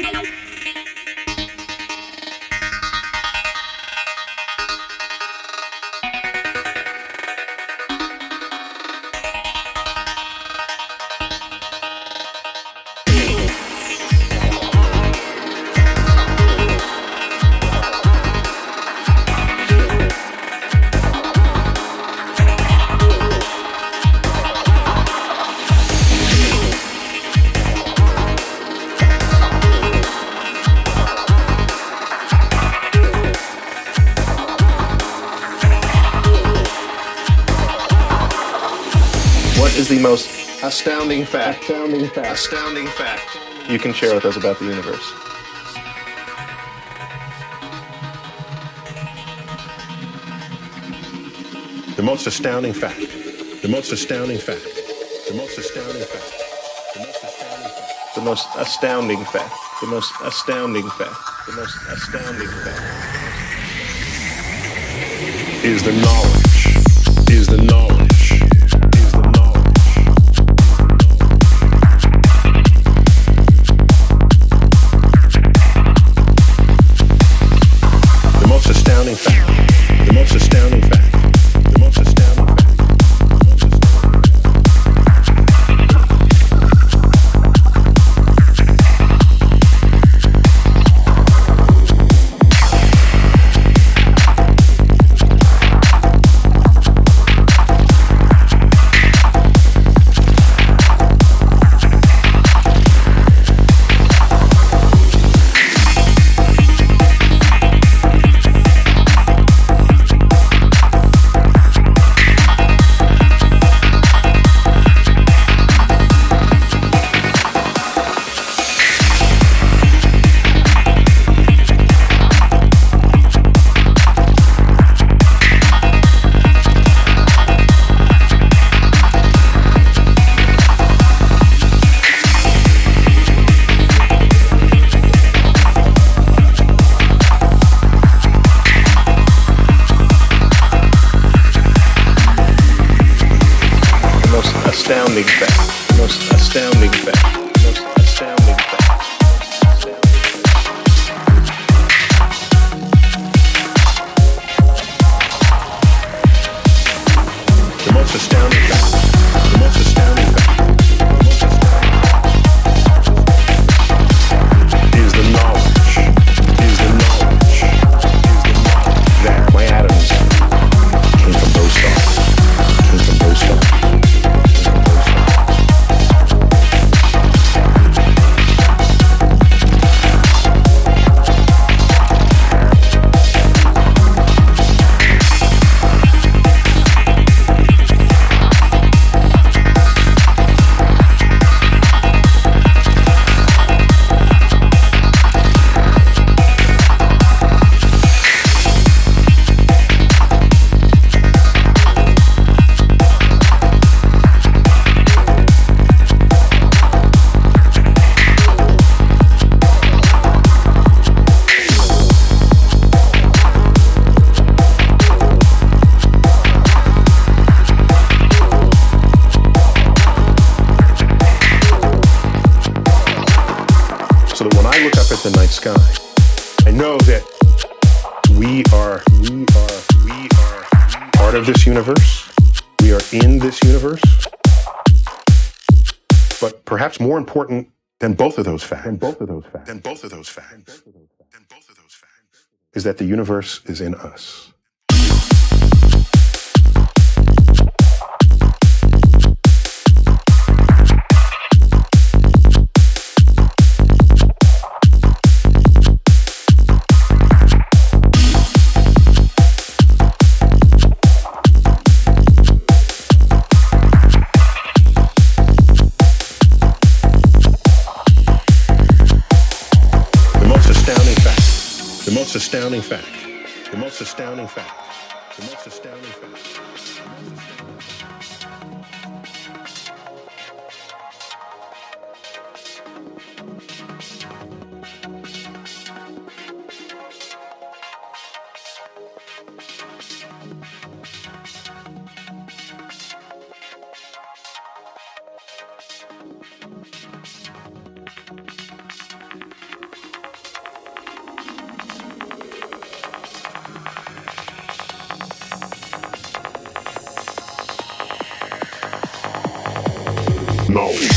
ん? Most astounding fact, astounding fact, astounding fact you can share with us about the universe? The most astounding fact. The most astounding fact. The most astounding fact. The most astounding fact. The most astounding fact. The most astounding fact. Is the knowledge. Astounding fact. Most astounding fact. At the night sky, I know that we are we are we are part of this universe. We are in this universe. But perhaps more important than both of those facts, than both of those facts, than both of those facts, than both of those facts, is that the universe is in us. Most astounding fact. The most astounding fact. The most astounding fact. No.